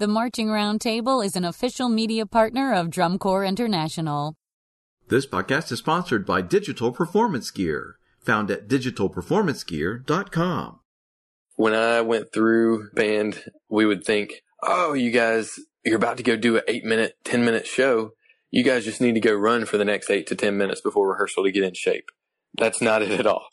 The Marching Roundtable is an official media partner of Drum Corps International. This podcast is sponsored by Digital Performance Gear, found at digitalperformancegear.com. When I went through band, we would think, oh, you guys, you're about to go do an eight minute, 10 minute show. You guys just need to go run for the next eight to 10 minutes before rehearsal to get in shape. That's not it at all.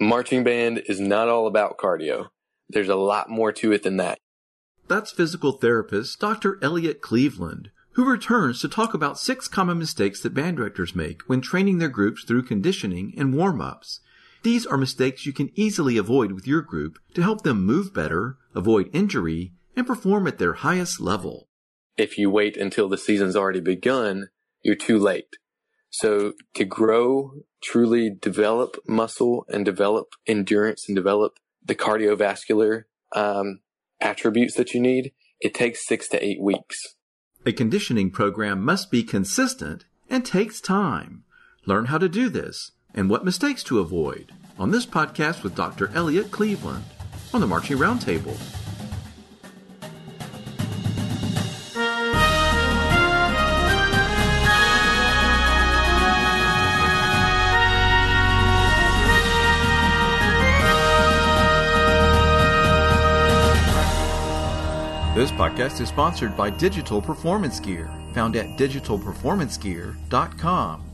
Marching band is not all about cardio. There's a lot more to it than that. That's physical therapist Dr. Elliot Cleveland, who returns to talk about six common mistakes that band directors make when training their groups through conditioning and warm ups. These are mistakes you can easily avoid with your group to help them move better, avoid injury, and perform at their highest level. If you wait until the season's already begun, you're too late. So to grow, truly develop muscle and develop endurance and develop the cardiovascular um, attributes that you need, it takes six to eight weeks. A conditioning program must be consistent and takes time. Learn how to do this and what mistakes to avoid on this podcast with Dr. Elliot Cleveland on the Marching Roundtable. This podcast is sponsored by Digital Performance Gear, found at digitalperformancegear.com.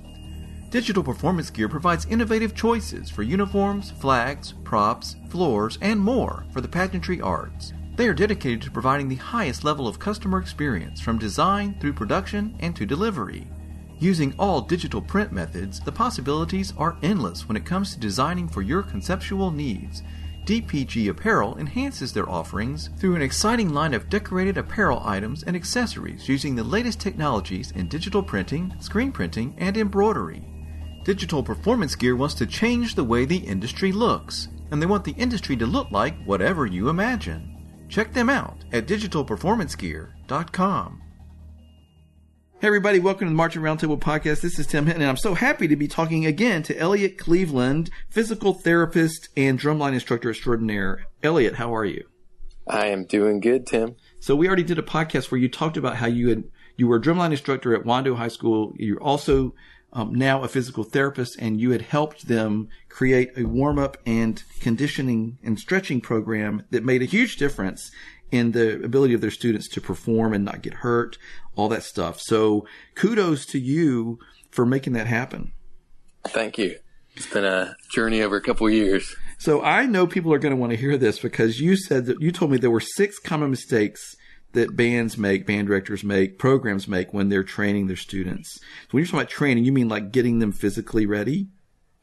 Digital Performance Gear provides innovative choices for uniforms, flags, props, floors, and more for the pageantry arts. They are dedicated to providing the highest level of customer experience from design through production and to delivery. Using all digital print methods, the possibilities are endless when it comes to designing for your conceptual needs DPG Apparel enhances their offerings through an exciting line of decorated apparel items and accessories using the latest technologies in digital printing, screen printing, and embroidery. Digital Performance Gear wants to change the way the industry looks, and they want the industry to look like whatever you imagine. Check them out at digitalperformancegear.com. Hey everybody, welcome to the Marching Roundtable podcast. This is Tim Hinton, and I'm so happy to be talking again to Elliot Cleveland, physical therapist and drumline instructor extraordinaire. Elliot, how are you? I am doing good, Tim. So we already did a podcast where you talked about how you had you were a drumline instructor at Wando High School. You're also um, now a physical therapist, and you had helped them create a warm up and conditioning and stretching program that made a huge difference in the ability of their students to perform and not get hurt, all that stuff. So kudos to you for making that happen. Thank you. It's been a journey over a couple years. So I know people are going to want to hear this because you said that you told me there were six common mistakes that bands make, band directors make, programs make when they're training their students. So when you're talking about training, you mean like getting them physically ready?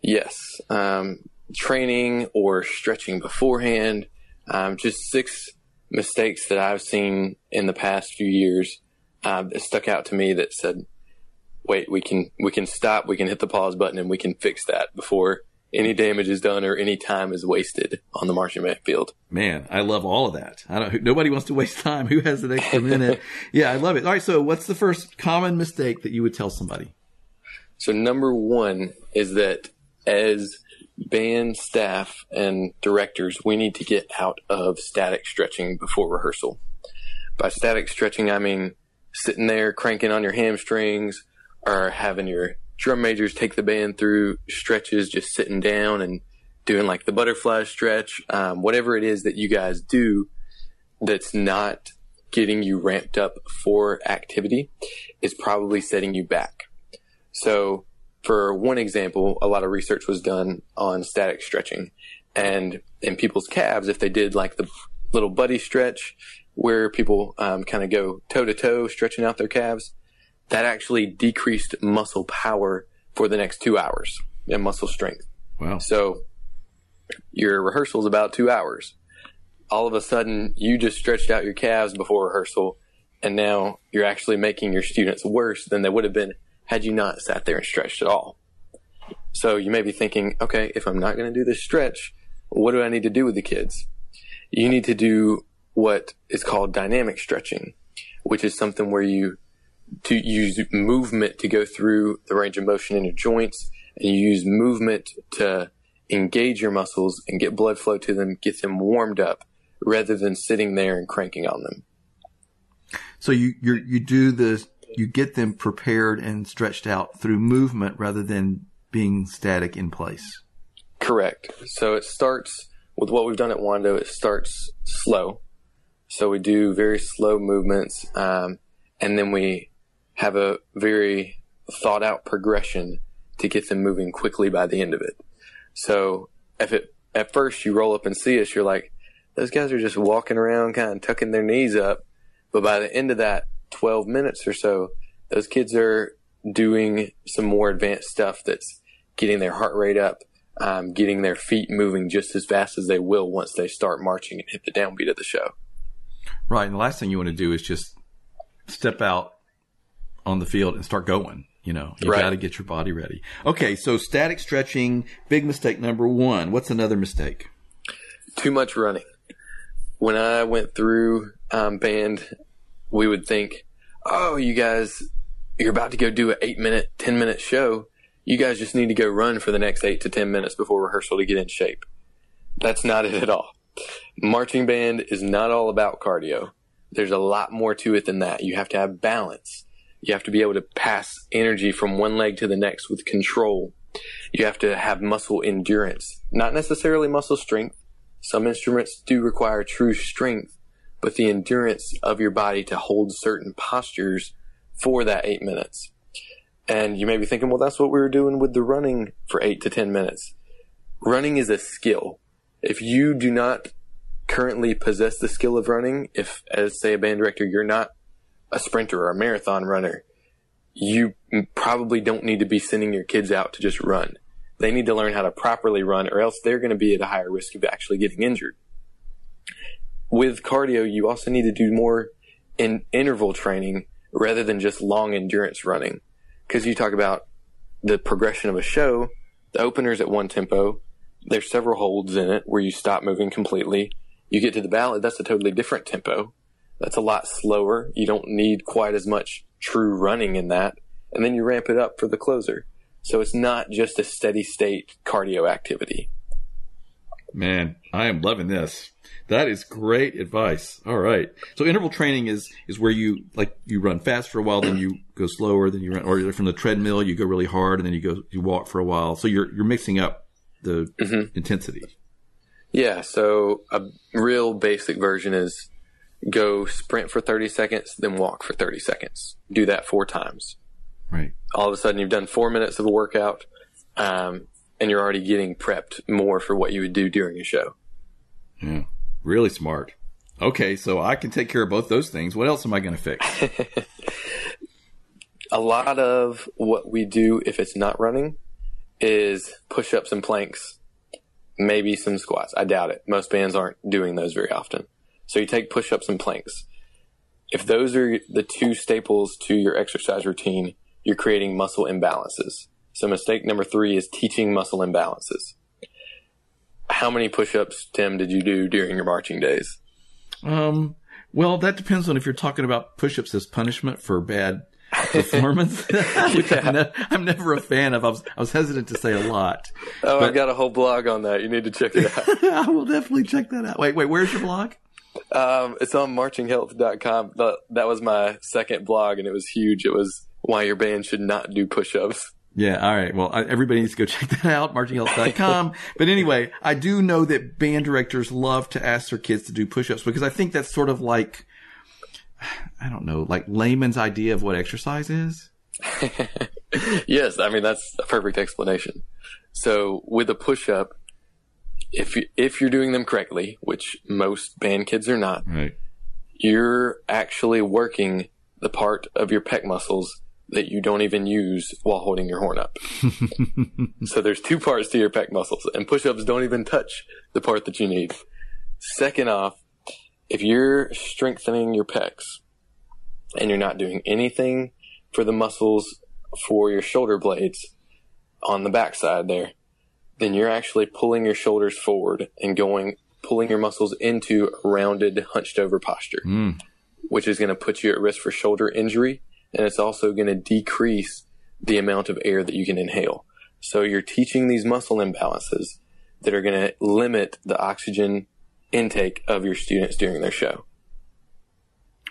Yes. Um, training or stretching beforehand. Um, just six mistakes that I've seen in the past few years uh, that stuck out to me that said, "Wait, we can we can stop, we can hit the pause button, and we can fix that before any damage is done or any time is wasted on the marching band field." Man, I love all of that. I don't. Nobody wants to waste time. Who has an extra minute? yeah, I love it. All right, so what's the first common mistake that you would tell somebody? So number one is that as band staff and directors, we need to get out of static stretching before rehearsal. By static stretching, I mean sitting there cranking on your hamstrings or having your drum majors take the band through stretches, just sitting down and doing like the butterfly stretch, um, whatever it is that you guys do that's not getting you ramped up for activity is probably setting you back. So for one example, a lot of research was done on static stretching and in people's calves, if they did like the little buddy stretch where people um, kind of go toe to toe stretching out their calves, that actually decreased muscle power for the next two hours and muscle strength. Wow. So your rehearsal is about two hours. All of a sudden, you just stretched out your calves before rehearsal, and now you're actually making your students worse than they would have been had you not sat there and stretched at all. So you may be thinking, okay, if I'm not going to do this stretch, what do I need to do with the kids? You need to do what is called dynamic stretching, which is something where you to use movement to go through the range of motion in your joints and you use movement to engage your muscles and get blood flow to them, get them warmed up rather than sitting there and cranking on them. So you you you do the you get them prepared and stretched out through movement rather than being static in place. Correct. So it starts with what we've done at Wando. It starts slow. So we do very slow movements, um, and then we have a very thought out progression to get them moving quickly by the end of it. So if it at first you roll up and see us, you're like, those guys are just walking around, kind of tucking their knees up. But by the end of that 12 minutes or so, those kids are doing some more advanced stuff that's getting their heart rate up, um, getting their feet moving just as fast as they will once they start marching and hit the downbeat of the show. Right. And the last thing you want to do is just step out on the field and start going. You know, you Right. got to get your body ready. Okay. So static stretching, big mistake number one. What's another mistake? too much running. When I went through um, band, we would think, "Oh, you guys, you're about to go do an eight minute, ten minute show. You guys just need to go run for the next eight to ten minutes before rehearsal to get in shape." That's not it at all. Marching band is not all about cardio. There's a lot more to it than that. You have to have balance. You have to be able to pass energy from one leg to the next with control. You have to have muscle endurance, not necessarily muscle strength. Some instruments do require true strength, but the endurance of your body to hold certain postures for that eight minutes. And you may be thinking, well, that's what we were doing with the running for eight to 10 minutes. Running is a skill. If you do not currently possess the skill of running, if, as say a band director, you're not a sprinter or a marathon runner, you probably don't need to be sending your kids out to just run. They need to learn how to properly run, or else they're going to be at a higher risk of actually getting injured. With cardio, you also need to do more in interval training rather than just long endurance running. Because you talk about the progression of a show, the opener's at one tempo. There's several holds in it where you stop moving completely. You get to the ballad, that's a totally different tempo. That's a lot slower. You don't need quite as much true running in that. And then you ramp it up for the closer. So it's not just a steady state cardio activity. Man, I am loving this. That is great advice. All right. So interval training is is where you like you run fast for a while, then you go slower, then you run, or from the treadmill you go really hard, and then you go you walk for a while. So you're you're mixing up the intensity. Yeah, so a real basic version is go sprint for 30 seconds, then walk for 30 seconds. Do that four times. Right. All of a sudden, you've done four minutes of a workout, um, and you're already getting prepped more for what you would do during a show. Yeah. Really smart. Okay, so I can take care of both those things. What else am I going to fix? A lot of what we do if it's not running is push ups and planks, maybe some squats. I doubt it. Most bands aren't doing those very often. So you take push ups and planks. If those are the two staples to your exercise routine, you're creating muscle imbalances. So mistake number three is teaching muscle imbalances. How many push ups, Tim, did you do during your marching days? Um, well, that depends on if you're talking about push-ups as punishment for bad performance, which I'm, ne- I'm never a fan of. I was, I was hesitant to say a lot. Oh, I've got a whole blog on that. You need to check it out. I will definitely check that out. Wait, wait, where's your blog? Um, it's on marchinghealth.com. That was my second blog, and it was huge. It was why your band should not do push-ups. Yeah, all right. Well, I, everybody needs to go check that out, marchinghealth.com. but anyway, I do know that band directors love to ask their kids to do push-ups because I think that's sort of like, I don't know, like layman's idea of what exercise is. yes, I mean that's a perfect explanation. So with a push-up, if you, if you're doing them correctly, which most band kids are not, Right. you're actually working the part of your pec muscles that you don't even use while holding your horn up. so there's two parts to your pec muscles, and push-ups don't even touch the part that you need. Second off, if you're strengthening your pecs and you're not doing anything for the muscles for your shoulder blades on the backside there, then you're actually pulling your shoulders forward and going, pulling your muscles into a rounded, hunched over posture, Mm. which is going to put you at risk for shoulder injury. And it's also going to decrease the amount of air that you can inhale. So you're teaching these muscle imbalances that are going to limit the oxygen intake of your students during their show.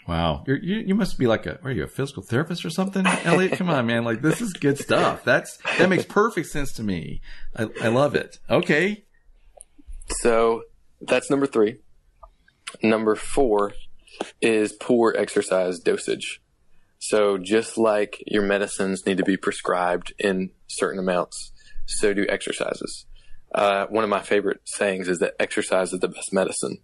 Wow, You're, you you must be like a are you a physical therapist or something, Elliot? Come on, man! Like this is good stuff. That's that makes perfect sense to me. I, I love it. Okay, So that's number three. Number four is poor exercise dosage. So just like your medicines need to be prescribed in certain amounts, so do exercises. Uh, one of my favorite sayings is that exercise is the best medicine.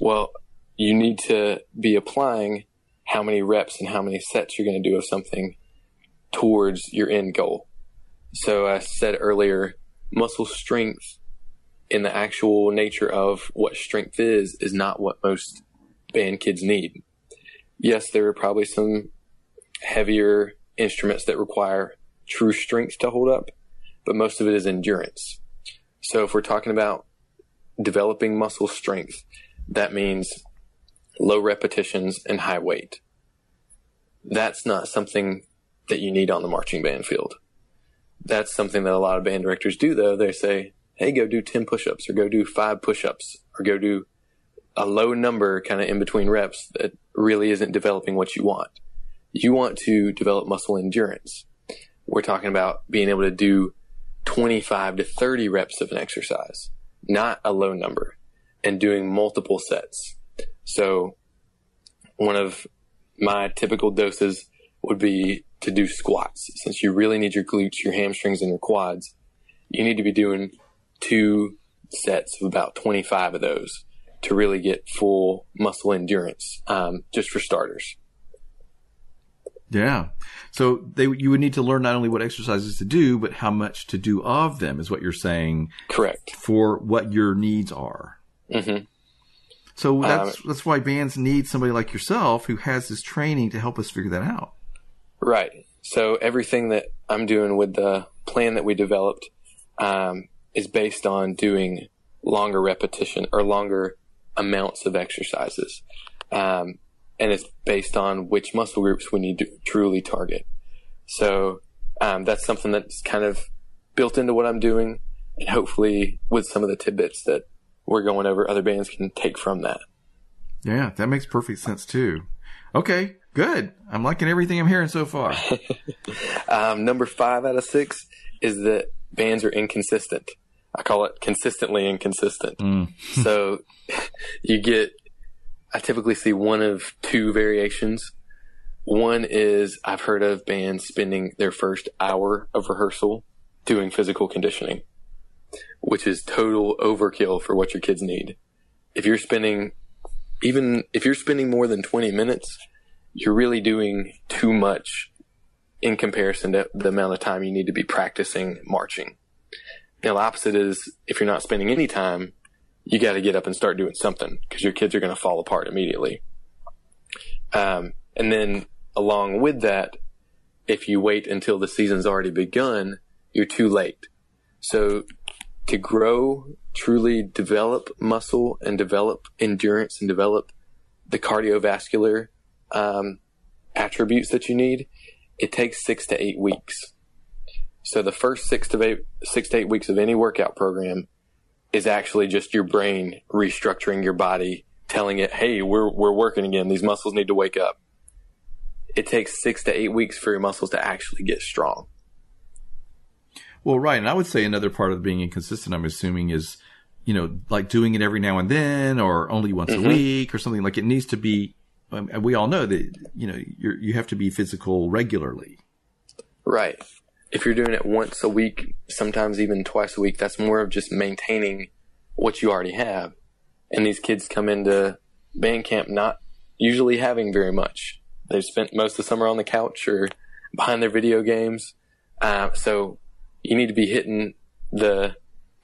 Well, you need to be applying how many reps and how many sets you're going to do of something towards your end goal. So I said earlier, muscle strength in the actual nature of what strength is is not what most band kids need. Yes, there are probably some heavier instruments that require true strength to hold up, but most of it is endurance. So if we're talking about developing muscle strength, that means low repetitions and high weight. That's not something that you need on the marching band field. That's something that a lot of band directors do though. They say, hey, go do 10 push ups or go do five push ups or go do a low number kind of in between reps that really isn't developing what you want. You want to develop muscle endurance. We're talking about being able to do 25 to 30 reps of an exercise, not a low number, and doing multiple sets. So one of my typical doses would be to do squats. Since you really need your glutes, your hamstrings, and your quads, you need to be doing two sets of about 25 of those to really get full muscle endurance, um, just for starters. Yeah. So they you would need to learn not only what exercises to do, but how much to do of them is what you're saying Correct. for what your needs are. hmm So that's that's why bands need somebody like yourself who has this training to help us figure that out. Right. So everything that I'm doing with the plan that we developed um, is based on doing longer repetition or longer amounts of exercises, um, and it's based on which muscle groups we need to truly target. So um, that's something that's kind of built into what I'm doing, and hopefully with some of the tidbits that we're going over, other bands can take from that. Yeah, that makes perfect sense too. Okay, good. I'm liking everything I'm hearing so far. Um, number five out of six is that bands are inconsistent. I call it consistently inconsistent. so you get, I typically see one of two variations. One is I've heard of bands spending their first hour of rehearsal doing physical conditioning, which is total overkill for what your kids need. If you're spending, even if you're spending more than 20 minutes, you're really doing too much in comparison to the amount of time you need to be practicing marching. Now, the opposite is if you're not spending any time, you got to get up and start doing something because your kids are going to fall apart immediately. Um, and then along with that, if you wait until the season's already begun, you're too late. So to grow, truly develop muscle and develop endurance and develop the cardiovascular um, attributes that you need, it takes six to eight weeks. So the first six to eight, six to eight weeks of any workout program is actually just your brain restructuring your body, telling it, "Hey, we're we're working again. These muscles need to wake up." It takes six to eight weeks for your muscles to actually get strong. Well, right. And I would say another part of being inconsistent, I'm assuming, is, you know, like doing it every now and then or only once a week or something like it needs to be. Um, we all know that, you know, you're, you have to be physical regularly. Right. If you're doing it once a week, sometimes even twice a week, that's more of just maintaining what you already have. And these kids come into band camp not usually having very much. They've spent most of the summer on the couch or behind their video games. Uh, so you need to be hitting the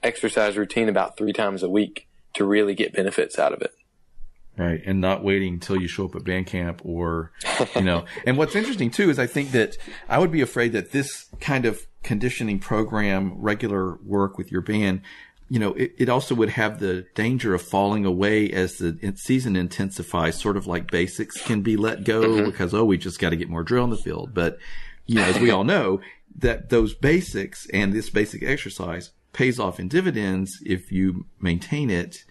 exercise routine about three times a week to really get benefits out of it. Right. And not waiting until you show up at band camp or, you know, and what's interesting too is I think that I would be afraid that this kind of conditioning program, regular work with your band, you know, it, it also would have the danger of falling away as the season intensifies, sort of like basics can be let go mm-hmm. because, oh, we just got to get more drill in the field. But, you know, as we all know, that those basics and this basic exercise pays off in dividends if you maintain it.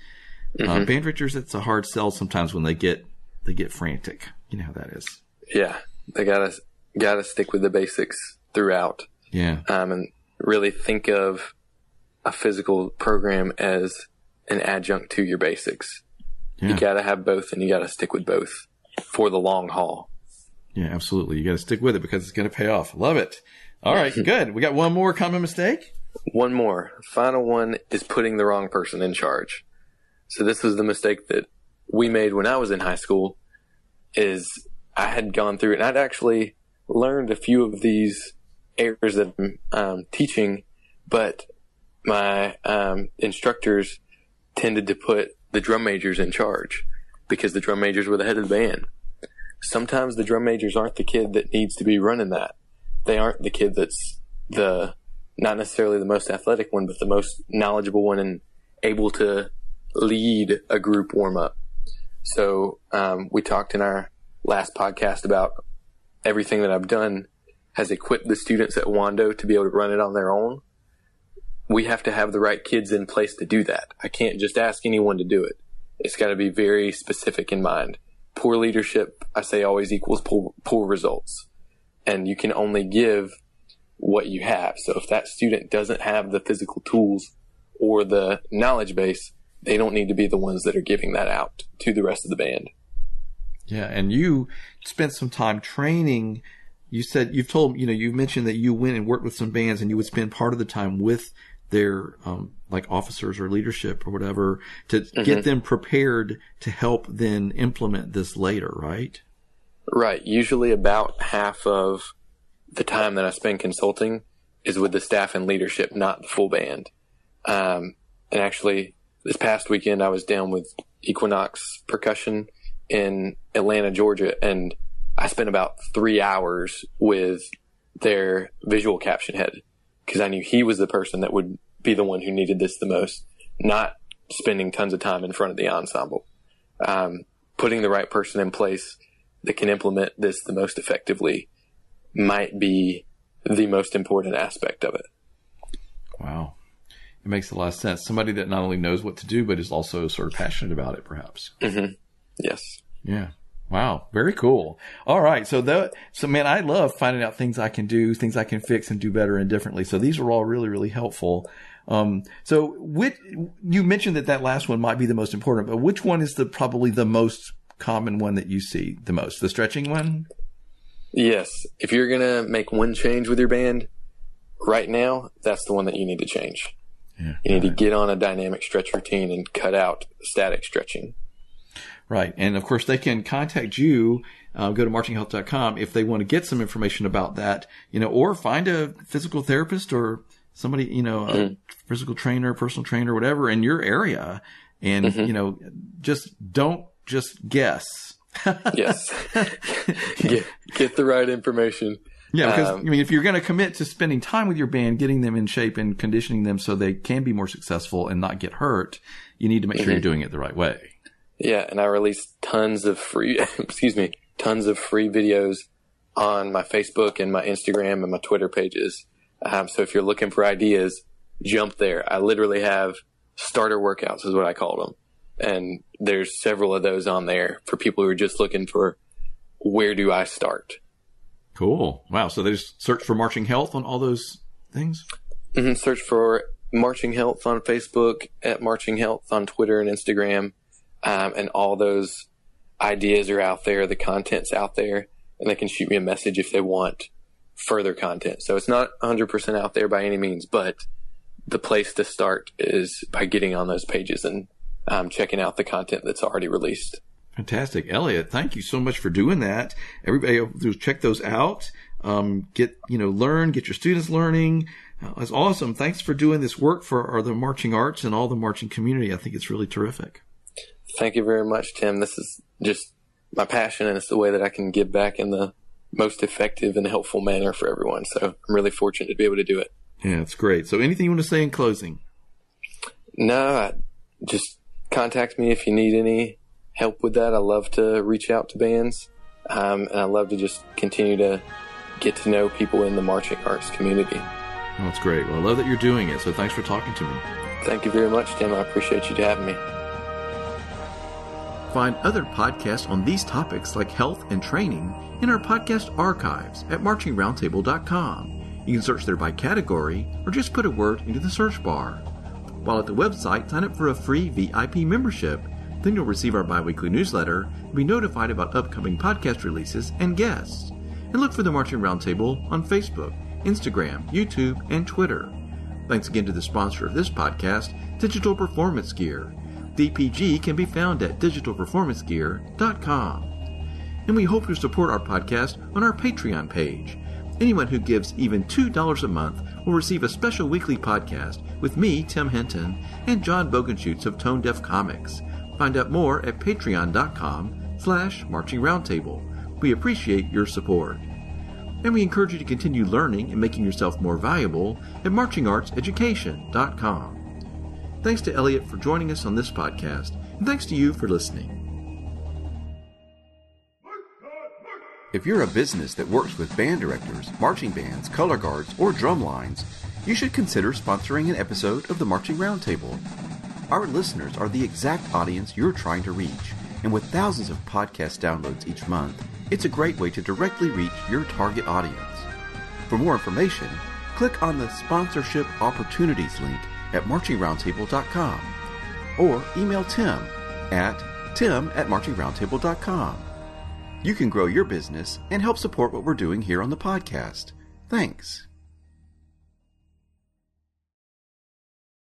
Uh, band directors, it's a hard sell sometimes when they get they get frantic. You know how that is. Yeah, they gotta gotta stick with the basics throughout. Yeah. Um, and really think of a physical program as an adjunct to your basics. Yeah. You gotta have both, and you gotta stick with both for the long haul. Yeah, absolutely. You got to stick with it because it's to pay off. Love it. All right, good. We got one more common mistake. One more. Final one is putting the wrong person in charge. So this was the mistake that we made when I was in high school is I had gone through and I'd actually learned a few of these errors that I'm um, teaching, but my um, instructors tended to put the drum majors in charge because the drum majors were the head of the band. Sometimes the drum majors aren't the kid that needs to be running that. They aren't the kid that's the not necessarily the most athletic one, but the most knowledgeable one and able to lead a group warm up. So um, we talked in our last podcast about everything that I've done has equipped the students at Wando to be able to run it on their own. We have to have the right kids in place to do that. I can't just ask anyone to do it. It's got to be very specific in mind. Poor leadership, I say, always equals poor, poor results. And you can only give what you have. So if that student doesn't have the physical tools or the knowledge base, they don't need to be the ones that are giving that out to the rest of the band. Yeah, and you spent some time training. You said you've told you know you mentioned that you went and worked with some bands, and you would spend part of the time with their um, like officers or leadership or whatever to mm-hmm. get them prepared to help then implement this later, right? Right. Usually, about half of the time that I spend consulting is with the staff and leadership, not the full band. Um, and actually, this past weekend I was down with Equinox Percussion in Atlanta, Georgia, and I spent about three hours with their visual caption head because I knew he was the person that would be the one who needed this the most, not spending tons of time in front of the ensemble. Um, putting the right person in place that can implement this the most effectively might be the most important aspect of it. Wow. It makes a lot of sense. Somebody that not only knows what to do, but is also sort of passionate about it, perhaps. Mm-hmm. Yes. Yeah. Wow. Very cool. All right. So that, so man, I love finding out things I can do, things I can fix and do better and differently. So these are all really, really helpful. Um, so which, you mentioned that that last one might be the most important, but which one is the, probably the most common one that you see the most? The stretching one? Yes. If you're going to make one change with your band right now, that's the one that you need to change. Yeah, you need right. to get on a dynamic stretch routine and cut out static stretching. Right. And of course, they can contact you. Uh, go to marchinghealth.com if they want to get some information about that, you know, or find a physical therapist or somebody, you know, mm-hmm. a physical trainer, personal trainer, whatever in your area. And, mm-hmm. you know, just don't just guess. yes. get, get the right information. Yeah, because um, I mean, if you're going to commit to spending time with your band, getting them in shape and conditioning them so they can be more successful and not get hurt, you need to make mm-hmm. sure you're doing it the right way. Yeah, and I release tons of free, excuse me, tons of free videos on my Facebook and my Instagram and my Twitter pages. Um, so if you're looking for ideas, jump there. I literally have starter workouts is what I call them. And there's several of those on there for people who are just looking for where do I start? Cool. Wow. So they just search for marching health on all those things? Mm-hmm. Search for marching health on Facebook, at marching health on Twitter and Instagram um, and all those ideas are out there. The content's out there, and they can shoot me a message if they want further content. So it's not 100% out there by any means, but the place to start is by getting on those pages and um, checking out the content that's already released. Fantastic, Elliot. Thank you so much for doing that. Everybody, check those out. Um, get you know, learn, get your students learning. Uh, that's awesome. Thanks for doing this work for our, the marching arts and all the marching community. I think it's really terrific. Thank you very much, Tim. This is just my passion, and it's the way that I can give back in the most effective and helpful manner for everyone. So I'm really fortunate to be able to do it. Yeah, it's great. So anything you want to say in closing? No, just contact me if you need any help with that. I love to reach out to bands, um, and I love to just continue to get to know people in the marching arts community. Well, that's great. Well, I love that you're doing it. So thanks for talking to me. Thank you very much, Tim. I appreciate you having me. find other podcasts on these topics like health and training in our podcast archives at marchingroundtable.com. You can search there by category or just put a word into the search bar. While at the website, sign up for a free VIP membership. Then you'll receive our biweekly newsletter and be notified about upcoming podcast releases and guests. And look for the Marching Roundtable on Facebook, Instagram, YouTube, and Twitter. Thanks again to the sponsor of this podcast, Digital Performance Gear. DPG can be found at digitalperformancegear.com. And we hope you'll support our podcast on our Patreon page. Anyone who gives even $2 a month will receive a special weekly podcast with me, Tim Hinton, and John Bogenschutz of Tone Deaf Comics. Find out more at patreon.com slash marching roundtable. We appreciate your support. And we encourage you to continue learning and making yourself more valuable at marchingartseducation.com. Thanks to Elliot for joining us on this podcast, and thanks to you for listening. If you're a business that works with band directors, marching bands, color guards, or drum lines, you should consider sponsoring an episode of the Marching Roundtable. Our listeners are the exact audience you're trying to reach, and with thousands of podcast downloads each month, it's a great way to directly reach your target audience. For more information, click on the Sponsorship Opportunities link at marchingroundtable.com or email Tim at tim at marchingroundtable.com. You can grow your business and help support what we're doing here on the podcast. Thanks.